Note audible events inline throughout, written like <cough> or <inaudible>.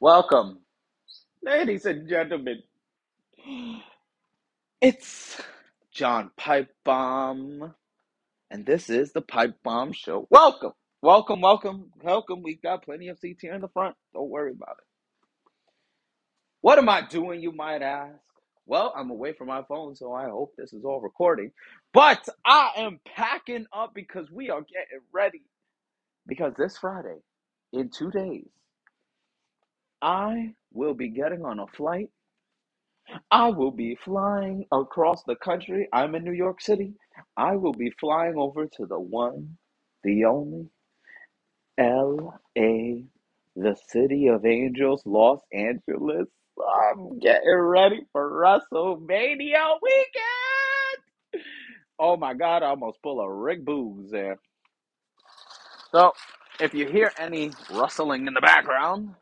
Welcome, ladies and gentlemen. It's John Pipe Bomb, and this is the Pipe Bomb Show. Welcome, welcome, welcome, welcome. We've got plenty of seats here in the front. Don't worry about it. What am I doing, you might ask? Well, I'm away from my phone, so I hope this is all recording. But I am packing up because we are getting ready. Because this Friday, in two days, I will be getting on a flight I will be flying across the country. I'm in New York City. I will be flying over to the one, the only LA, the city of angels, Los Angeles. I'm getting ready for WrestleMania weekend. Oh my God, I almost pull a Rick Boogs there. So, if you hear any rustling in the background,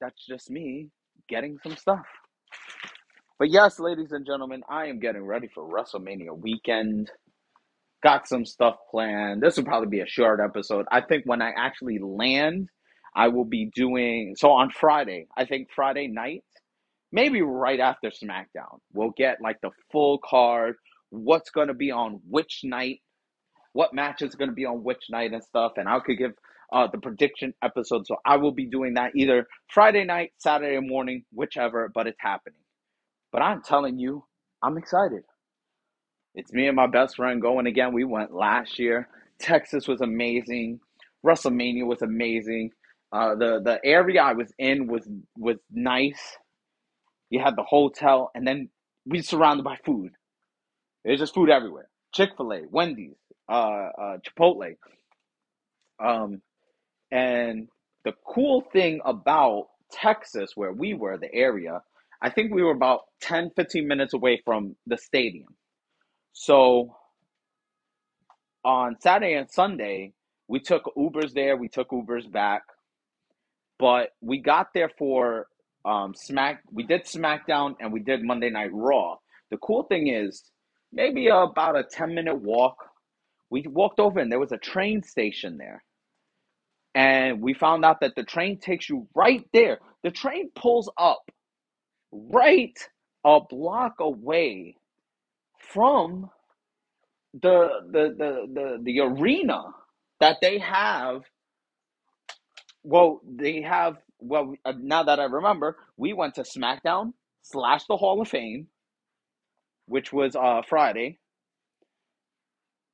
that's just me getting some stuff. But yes, ladies and gentlemen, I am getting ready for WrestleMania weekend. Got some stuff planned. This will probably be a short episode. I think when I actually land, I will be doing so on Friday. I think Friday night, maybe right after SmackDown, we'll get like the full card, what's going to be on which night, what match is going to be on which night and stuff. And I could give uh, the prediction episode. So I will be doing that either Friday night, Saturday morning, whichever, but it's happening. But I'm telling you, I'm excited. It's me and my best friend going again. We went last year. Texas was amazing. WrestleMania was amazing. Uh, the the area I was in was was nice. You had the hotel, and then we surrounded by food. There's just food everywhere. Chick Fil A, Wendy's, uh, uh, Chipotle. Um, and the cool thing about Texas, where we were, the area, I think we were about 10, 15 minutes away from the stadium. So on Saturday and Sunday, we took Ubers there, we took Ubers back, but we got there for um, Smack. We did SmackDown and we did Monday Night Raw. The cool thing is, maybe about a 10 minute walk, we walked over and there was a train station there. And we found out that the train takes you right there. The train pulls up right a block away from the the the the, the arena that they have well they have well uh, now that i remember we went to smackdown slash the hall of fame which was uh friday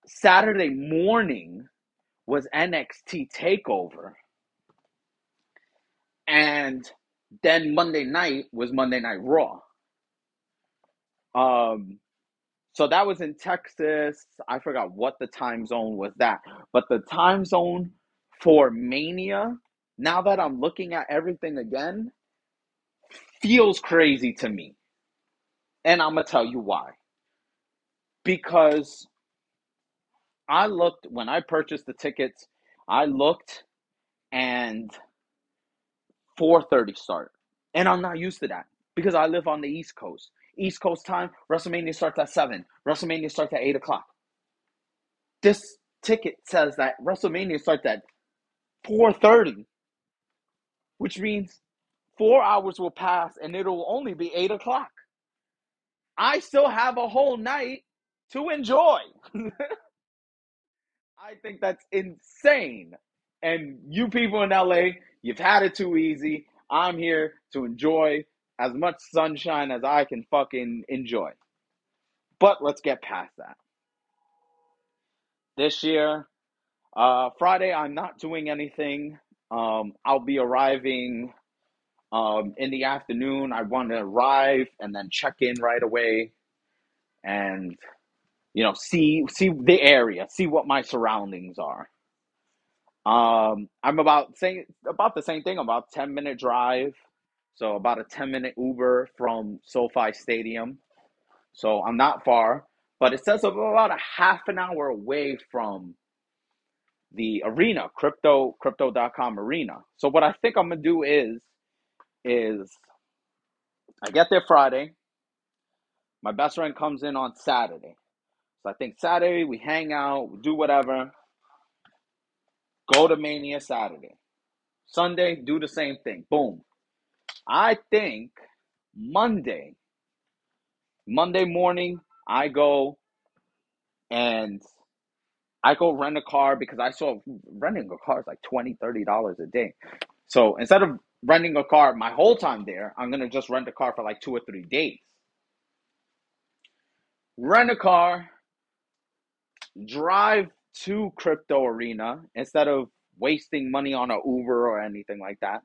saturday morning was nxt takeover and then monday night was monday night raw um so that was in Texas. I forgot what the time zone was that. But the time zone for Mania, now that I'm looking at everything again, feels crazy to me. And I'm going to tell you why. Because I looked, when I purchased the tickets, I looked and 4.30 start. And I'm not used to that because I live on the East Coast. East Coast time, WrestleMania starts at 7. WrestleMania starts at 8 o'clock. This ticket says that WrestleMania starts at 4.30, which means four hours will pass and it'll only be 8 o'clock. I still have a whole night to enjoy. <laughs> I think that's insane. And you people in LA, you've had it too easy. I'm here to enjoy as much sunshine as I can fucking enjoy. But let's get past that. This year, uh, Friday, I'm not doing anything. Um, I'll be arriving um, in the afternoon. I want to arrive and then check in right away, and you know, see see the area, see what my surroundings are. Um, I'm about saying about the same thing. About ten minute drive, so about a ten minute Uber from SoFi Stadium. So I'm not far, but it says about a half an hour away from the arena, crypto crypto.com arena. So what I think I'm gonna do is is I get there Friday. My best friend comes in on Saturday. So I think Saturday we hang out, we do whatever. Go to Mania Saturday. Sunday, do the same thing. Boom. I think Monday, Monday morning, I go and I go rent a car because I saw renting a car is like $20, 30 dollars a day. So instead of renting a car my whole time there, I'm gonna just rent a car for like two or three days. Rent a car, drive to crypto arena instead of wasting money on a Uber or anything like that.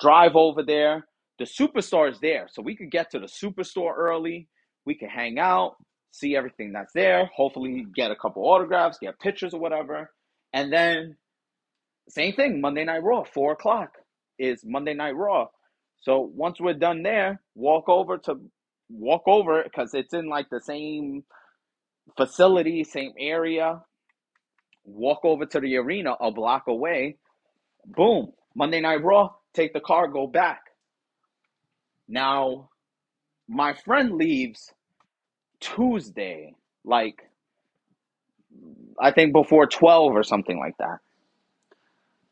Drive over there. The superstore is there, so we could get to the superstore early. We can hang out, see everything that's there. Hopefully, get a couple autographs, get pictures or whatever, and then same thing. Monday Night Raw, four o'clock is Monday Night Raw. So once we're done there, walk over to walk over because it's in like the same facility, same area. Walk over to the arena a block away. Boom. Monday Night Raw. Take the car, go back. Now, my friend leaves Tuesday, like I think before 12 or something like that.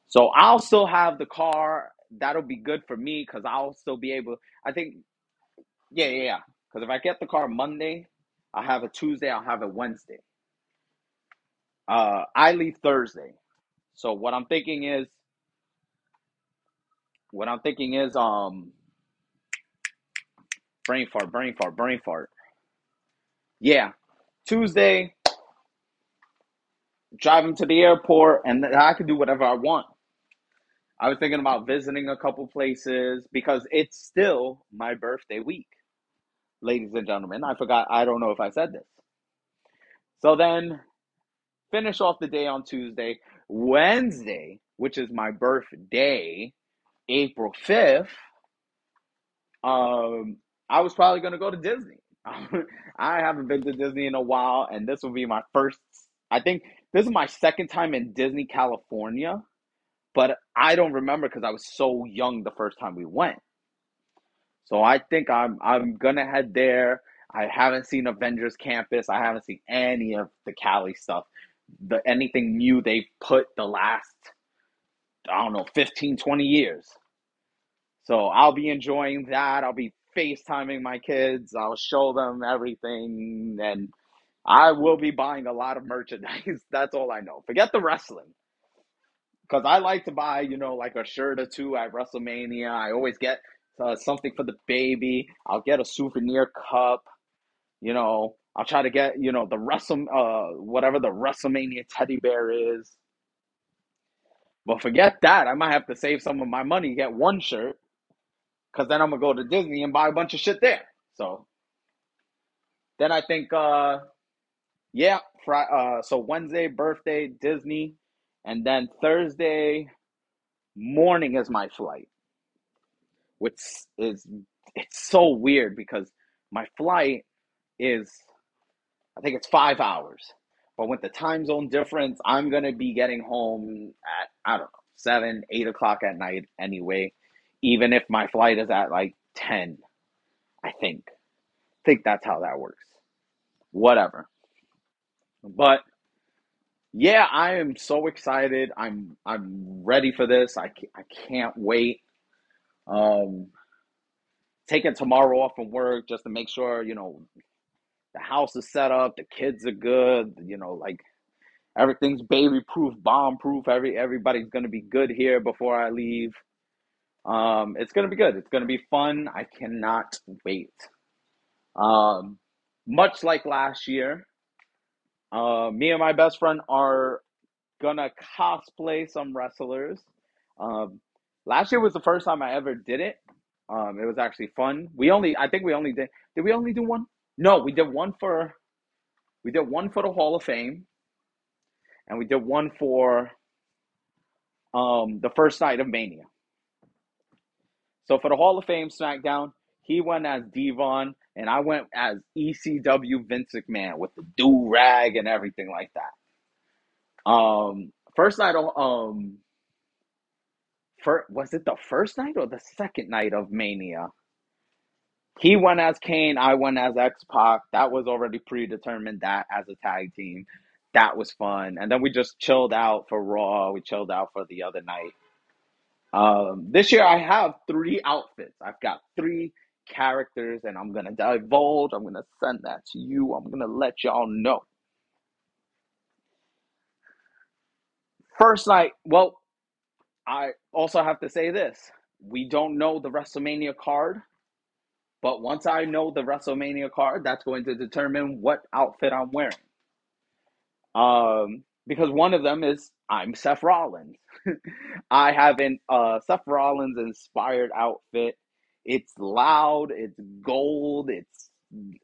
So I'll still have the car. That'll be good for me because I'll still be able. I think, yeah, yeah, yeah. Because if I get the car Monday, I'll have a Tuesday. I'll have a Wednesday. Uh, I leave Thursday. So what I'm thinking is, what I'm thinking is, um, brain fart, brain fart, brain fart. Yeah, Tuesday, drive him to the airport, and I can do whatever I want. I was thinking about visiting a couple places because it's still my birthday week, ladies and gentlemen. I forgot, I don't know if I said this. So then finish off the day on Tuesday. Wednesday, which is my birthday, April 5th, um, I was probably going to go to Disney. <laughs> I haven't been to Disney in a while, and this will be my first. I think this is my second time in Disney, California, but I don't remember because I was so young the first time we went. So I think I'm I'm gonna head there. I haven't seen Avengers Campus. I haven't seen any of the Cali stuff. The anything new they've put the last I don't know 15 20 years. So I'll be enjoying that. I'll be FaceTiming my kids. I'll show them everything and I will be buying a lot of merchandise. <laughs> That's all I know. Forget the wrestling. Because I like to buy, you know, like a shirt or two at WrestleMania. I always get uh, something for the baby. I'll get a souvenir cup. You know, I'll try to get, you know, the Wrestle, uh, whatever the WrestleMania teddy bear is. But forget that. I might have to save some of my money, get one shirt, because then I'm gonna go to Disney and buy a bunch of shit there. So then I think, uh, yeah, Fri uh, so Wednesday birthday Disney, and then Thursday morning is my flight, which is it's so weird because my flight is I think it's five hours. But with the time zone difference, I'm gonna be getting home at I don't know seven, eight o'clock at night anyway. Even if my flight is at like ten, I think. I think that's how that works. Whatever. But yeah, I am so excited. I'm I'm ready for this. I I can't wait. Um, taking tomorrow off from work just to make sure you know the house is set up, the kids are good. You know, like everything's baby proof, bomb proof. Every everybody's gonna be good here before I leave. Um, it's gonna be good. It's gonna be fun. I cannot wait. Um, much like last year, uh, me and my best friend are gonna cosplay some wrestlers. Um, last year was the first time I ever did it. Um, it was actually fun. We only, I think we only did. Did we only do one? No, we did one for. We did one for the Hall of Fame, and we did one for um, the first night of Mania. So for the Hall of Fame SmackDown, he went as Devon, and I went as ECW Vince McMahon with the do rag and everything like that. Um, first night um, first, was it the first night or the second night of Mania? He went as Kane, I went as X Pac. That was already predetermined. That as a tag team, that was fun. And then we just chilled out for Raw. We chilled out for the other night. Um, this year I have three outfits. I've got three characters, and I'm gonna divulge. I'm gonna send that to you. I'm gonna let y'all know. First night, well, I also have to say this: we don't know the WrestleMania card, but once I know the WrestleMania card, that's going to determine what outfit I'm wearing. Um, because one of them is I'm Seth Rollins. <laughs> I have an uh, Seth Rollins inspired outfit. It's loud. It's gold. It's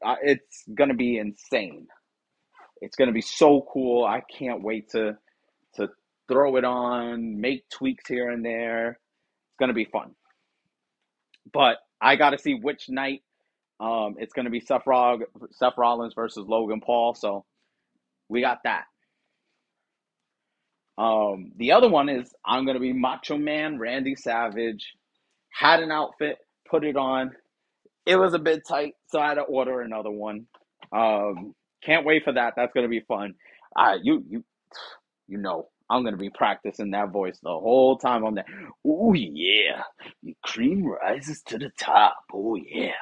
uh, it's gonna be insane. It's gonna be so cool. I can't wait to to throw it on, make tweaks here and there. It's gonna be fun. But I got to see which night. Um, it's gonna be Seth, Roll- Seth Rollins versus Logan Paul. So we got that. Um, the other one is I'm gonna be Macho Man Randy Savage. Had an outfit, put it on. It was a bit tight, so I had to order another one. Um, can't wait for that. That's gonna be fun. Uh, you you you know I'm gonna be practicing that voice the whole time I'm. Oh yeah, the cream rises to the top. Oh yeah.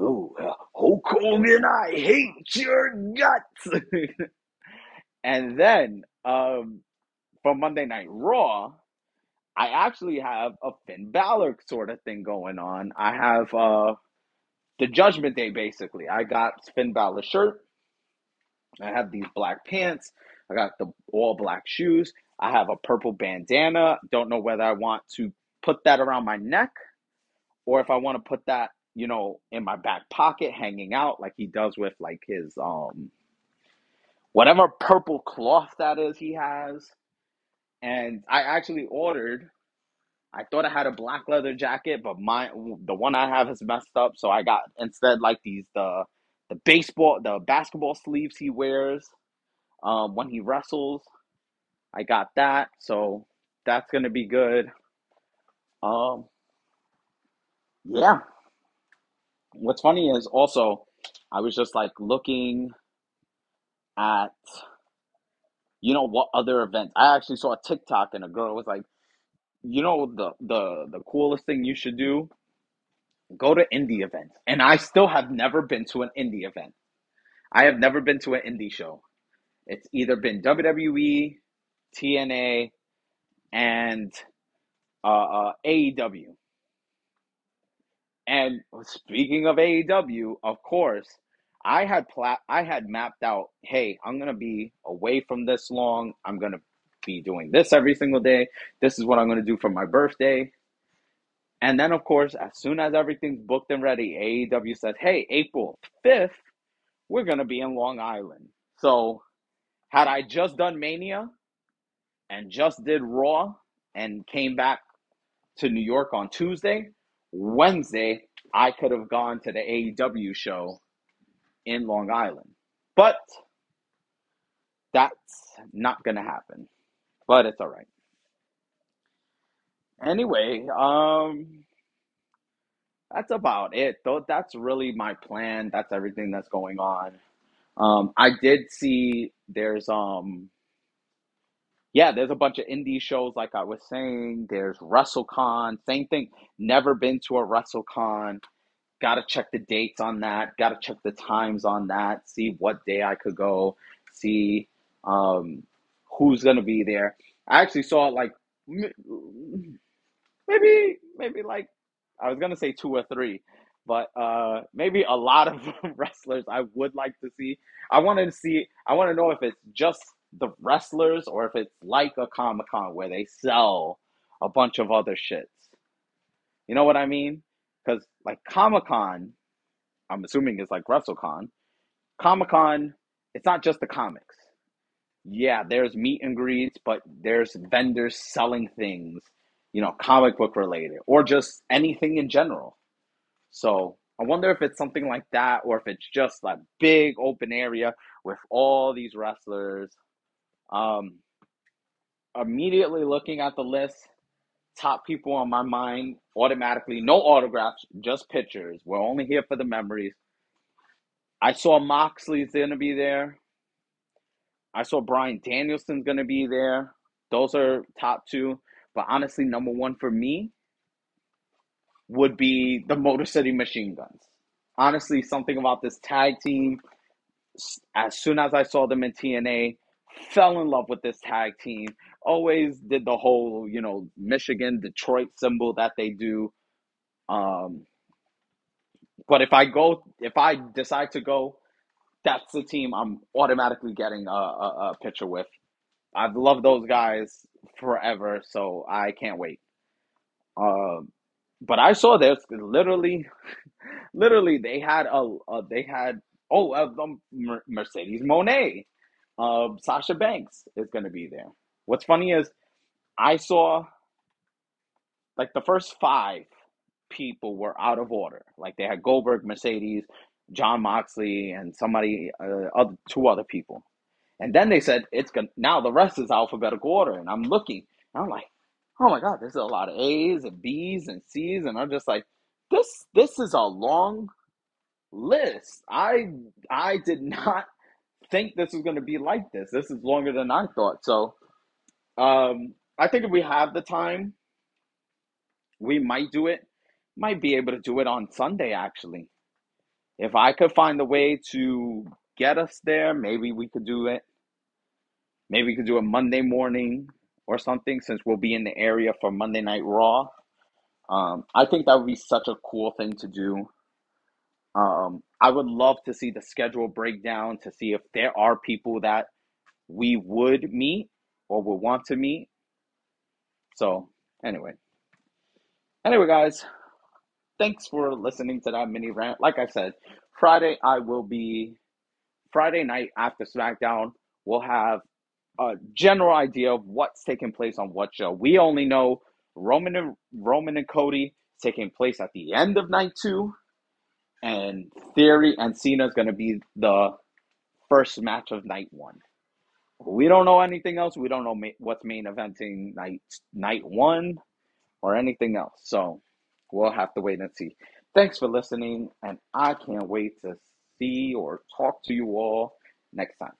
Oh, uh, Hulk Hogan, I hate your guts. <laughs> and then um, for Monday Night Raw, I actually have a Finn Balor sort of thing going on. I have uh, the Judgment Day basically. I got Finn Balor shirt. I have these black pants. I got the all black shoes. I have a purple bandana. Don't know whether I want to put that around my neck or if I want to put that, you know, in my back pocket hanging out like he does with like his um whatever purple cloth that is he has. And I actually ordered I thought I had a black leather jacket, but my the one I have has messed up, so I got instead like these the the baseball the basketball sleeves he wears um when he wrestles. I got that, so that's gonna be good. Um yeah. What's funny is also I was just like looking at you know what other events. I actually saw a TikTok and a girl was like, you know the the the coolest thing you should do Go to indie events. And I still have never been to an indie event. I have never been to an indie show. It's either been WWE, TNA, and uh, uh, AEW. And speaking of AEW, of course, I had pla- I had mapped out. Hey, I'm gonna be away from this long. I'm gonna be doing this every single day. This is what I'm gonna do for my birthday. And then, of course, as soon as everything's booked and ready, AEW says, hey, April 5th, we're going to be in Long Island. So, had I just done Mania and just did Raw and came back to New York on Tuesday, Wednesday, I could have gone to the AEW show in Long Island. But that's not going to happen. But it's all right. Anyway, um, that's about it. Though that's really my plan. That's everything that's going on. Um, I did see there's um yeah, there's a bunch of indie shows like I was saying. There's WrestleCon, same thing. Never been to a WrestleCon. Got to check the dates on that. Got to check the times on that. See what day I could go. See um, who's gonna be there. I actually saw like maybe maybe like I was gonna say two or three, but uh, maybe a lot of <laughs> wrestlers I would like to see. I wanted to see. I want to know if it's just the wrestlers or if it's like a Comic Con where they sell a bunch of other shits. You know what I mean? Because like Comic Con, I'm assuming it's like WrestleCon. Comic Con, it's not just the comics. Yeah, there's meet and greets, but there's vendors selling things, you know, comic book related or just anything in general. So I wonder if it's something like that or if it's just that big open area with all these wrestlers. Um, immediately looking at the list, top people on my mind automatically, no autographs, just pictures. We're only here for the memories. I saw Moxley's going to be there. I saw Bryan Danielson's going to be there. Those are top two. But honestly, number one for me would be the Motor City Machine Guns. Honestly, something about this tag team. As soon as I saw them in TNA, fell in love with this tag team. Always did the whole, you know, Michigan, Detroit symbol that they do. Um, but if I go, if I decide to go, that's the team I'm automatically getting a, a, a picture with. I've loved those guys forever, so I can't wait. Um, but I saw this literally, <laughs> literally they had a, a they had oh uh, Mercedes Moné, uh, Sasha Banks is going to be there. What's funny is I saw like the first five people were out of order. Like they had Goldberg, Mercedes, Jon Moxley, and somebody, uh, other two other people. And then they said it's gonna now the rest is alphabetical order, and I'm looking, and I'm like, oh my god, there's a lot of A's and B's and C's, and I'm just like, this this is a long list. I I did <laughs> not think this was gonna be like this. This is longer than I thought. So um I think if we have the time, we might do it. Might be able to do it on Sunday actually. If I could find a way to get us there, maybe we could do it. Maybe we could do it Monday morning or something since we'll be in the area for Monday Night Raw. Um, I think that would be such a cool thing to do. Um, I would love to see the schedule breakdown to see if there are people that we would meet or would want to meet. So, anyway. Anyway, guys, thanks for listening to that mini rant. Like I said, Friday I will be Friday night after SmackDown. We'll have a general idea of what's taking place on what show. We only know Roman and Roman and Cody taking place at the end of night two, and Theory and Cena is going to be the first match of night one. We don't know anything else. We don't know ma- what's main eventing night night one or anything else. So we'll have to wait and see. Thanks for listening, and I can't wait to see or talk to you all next time.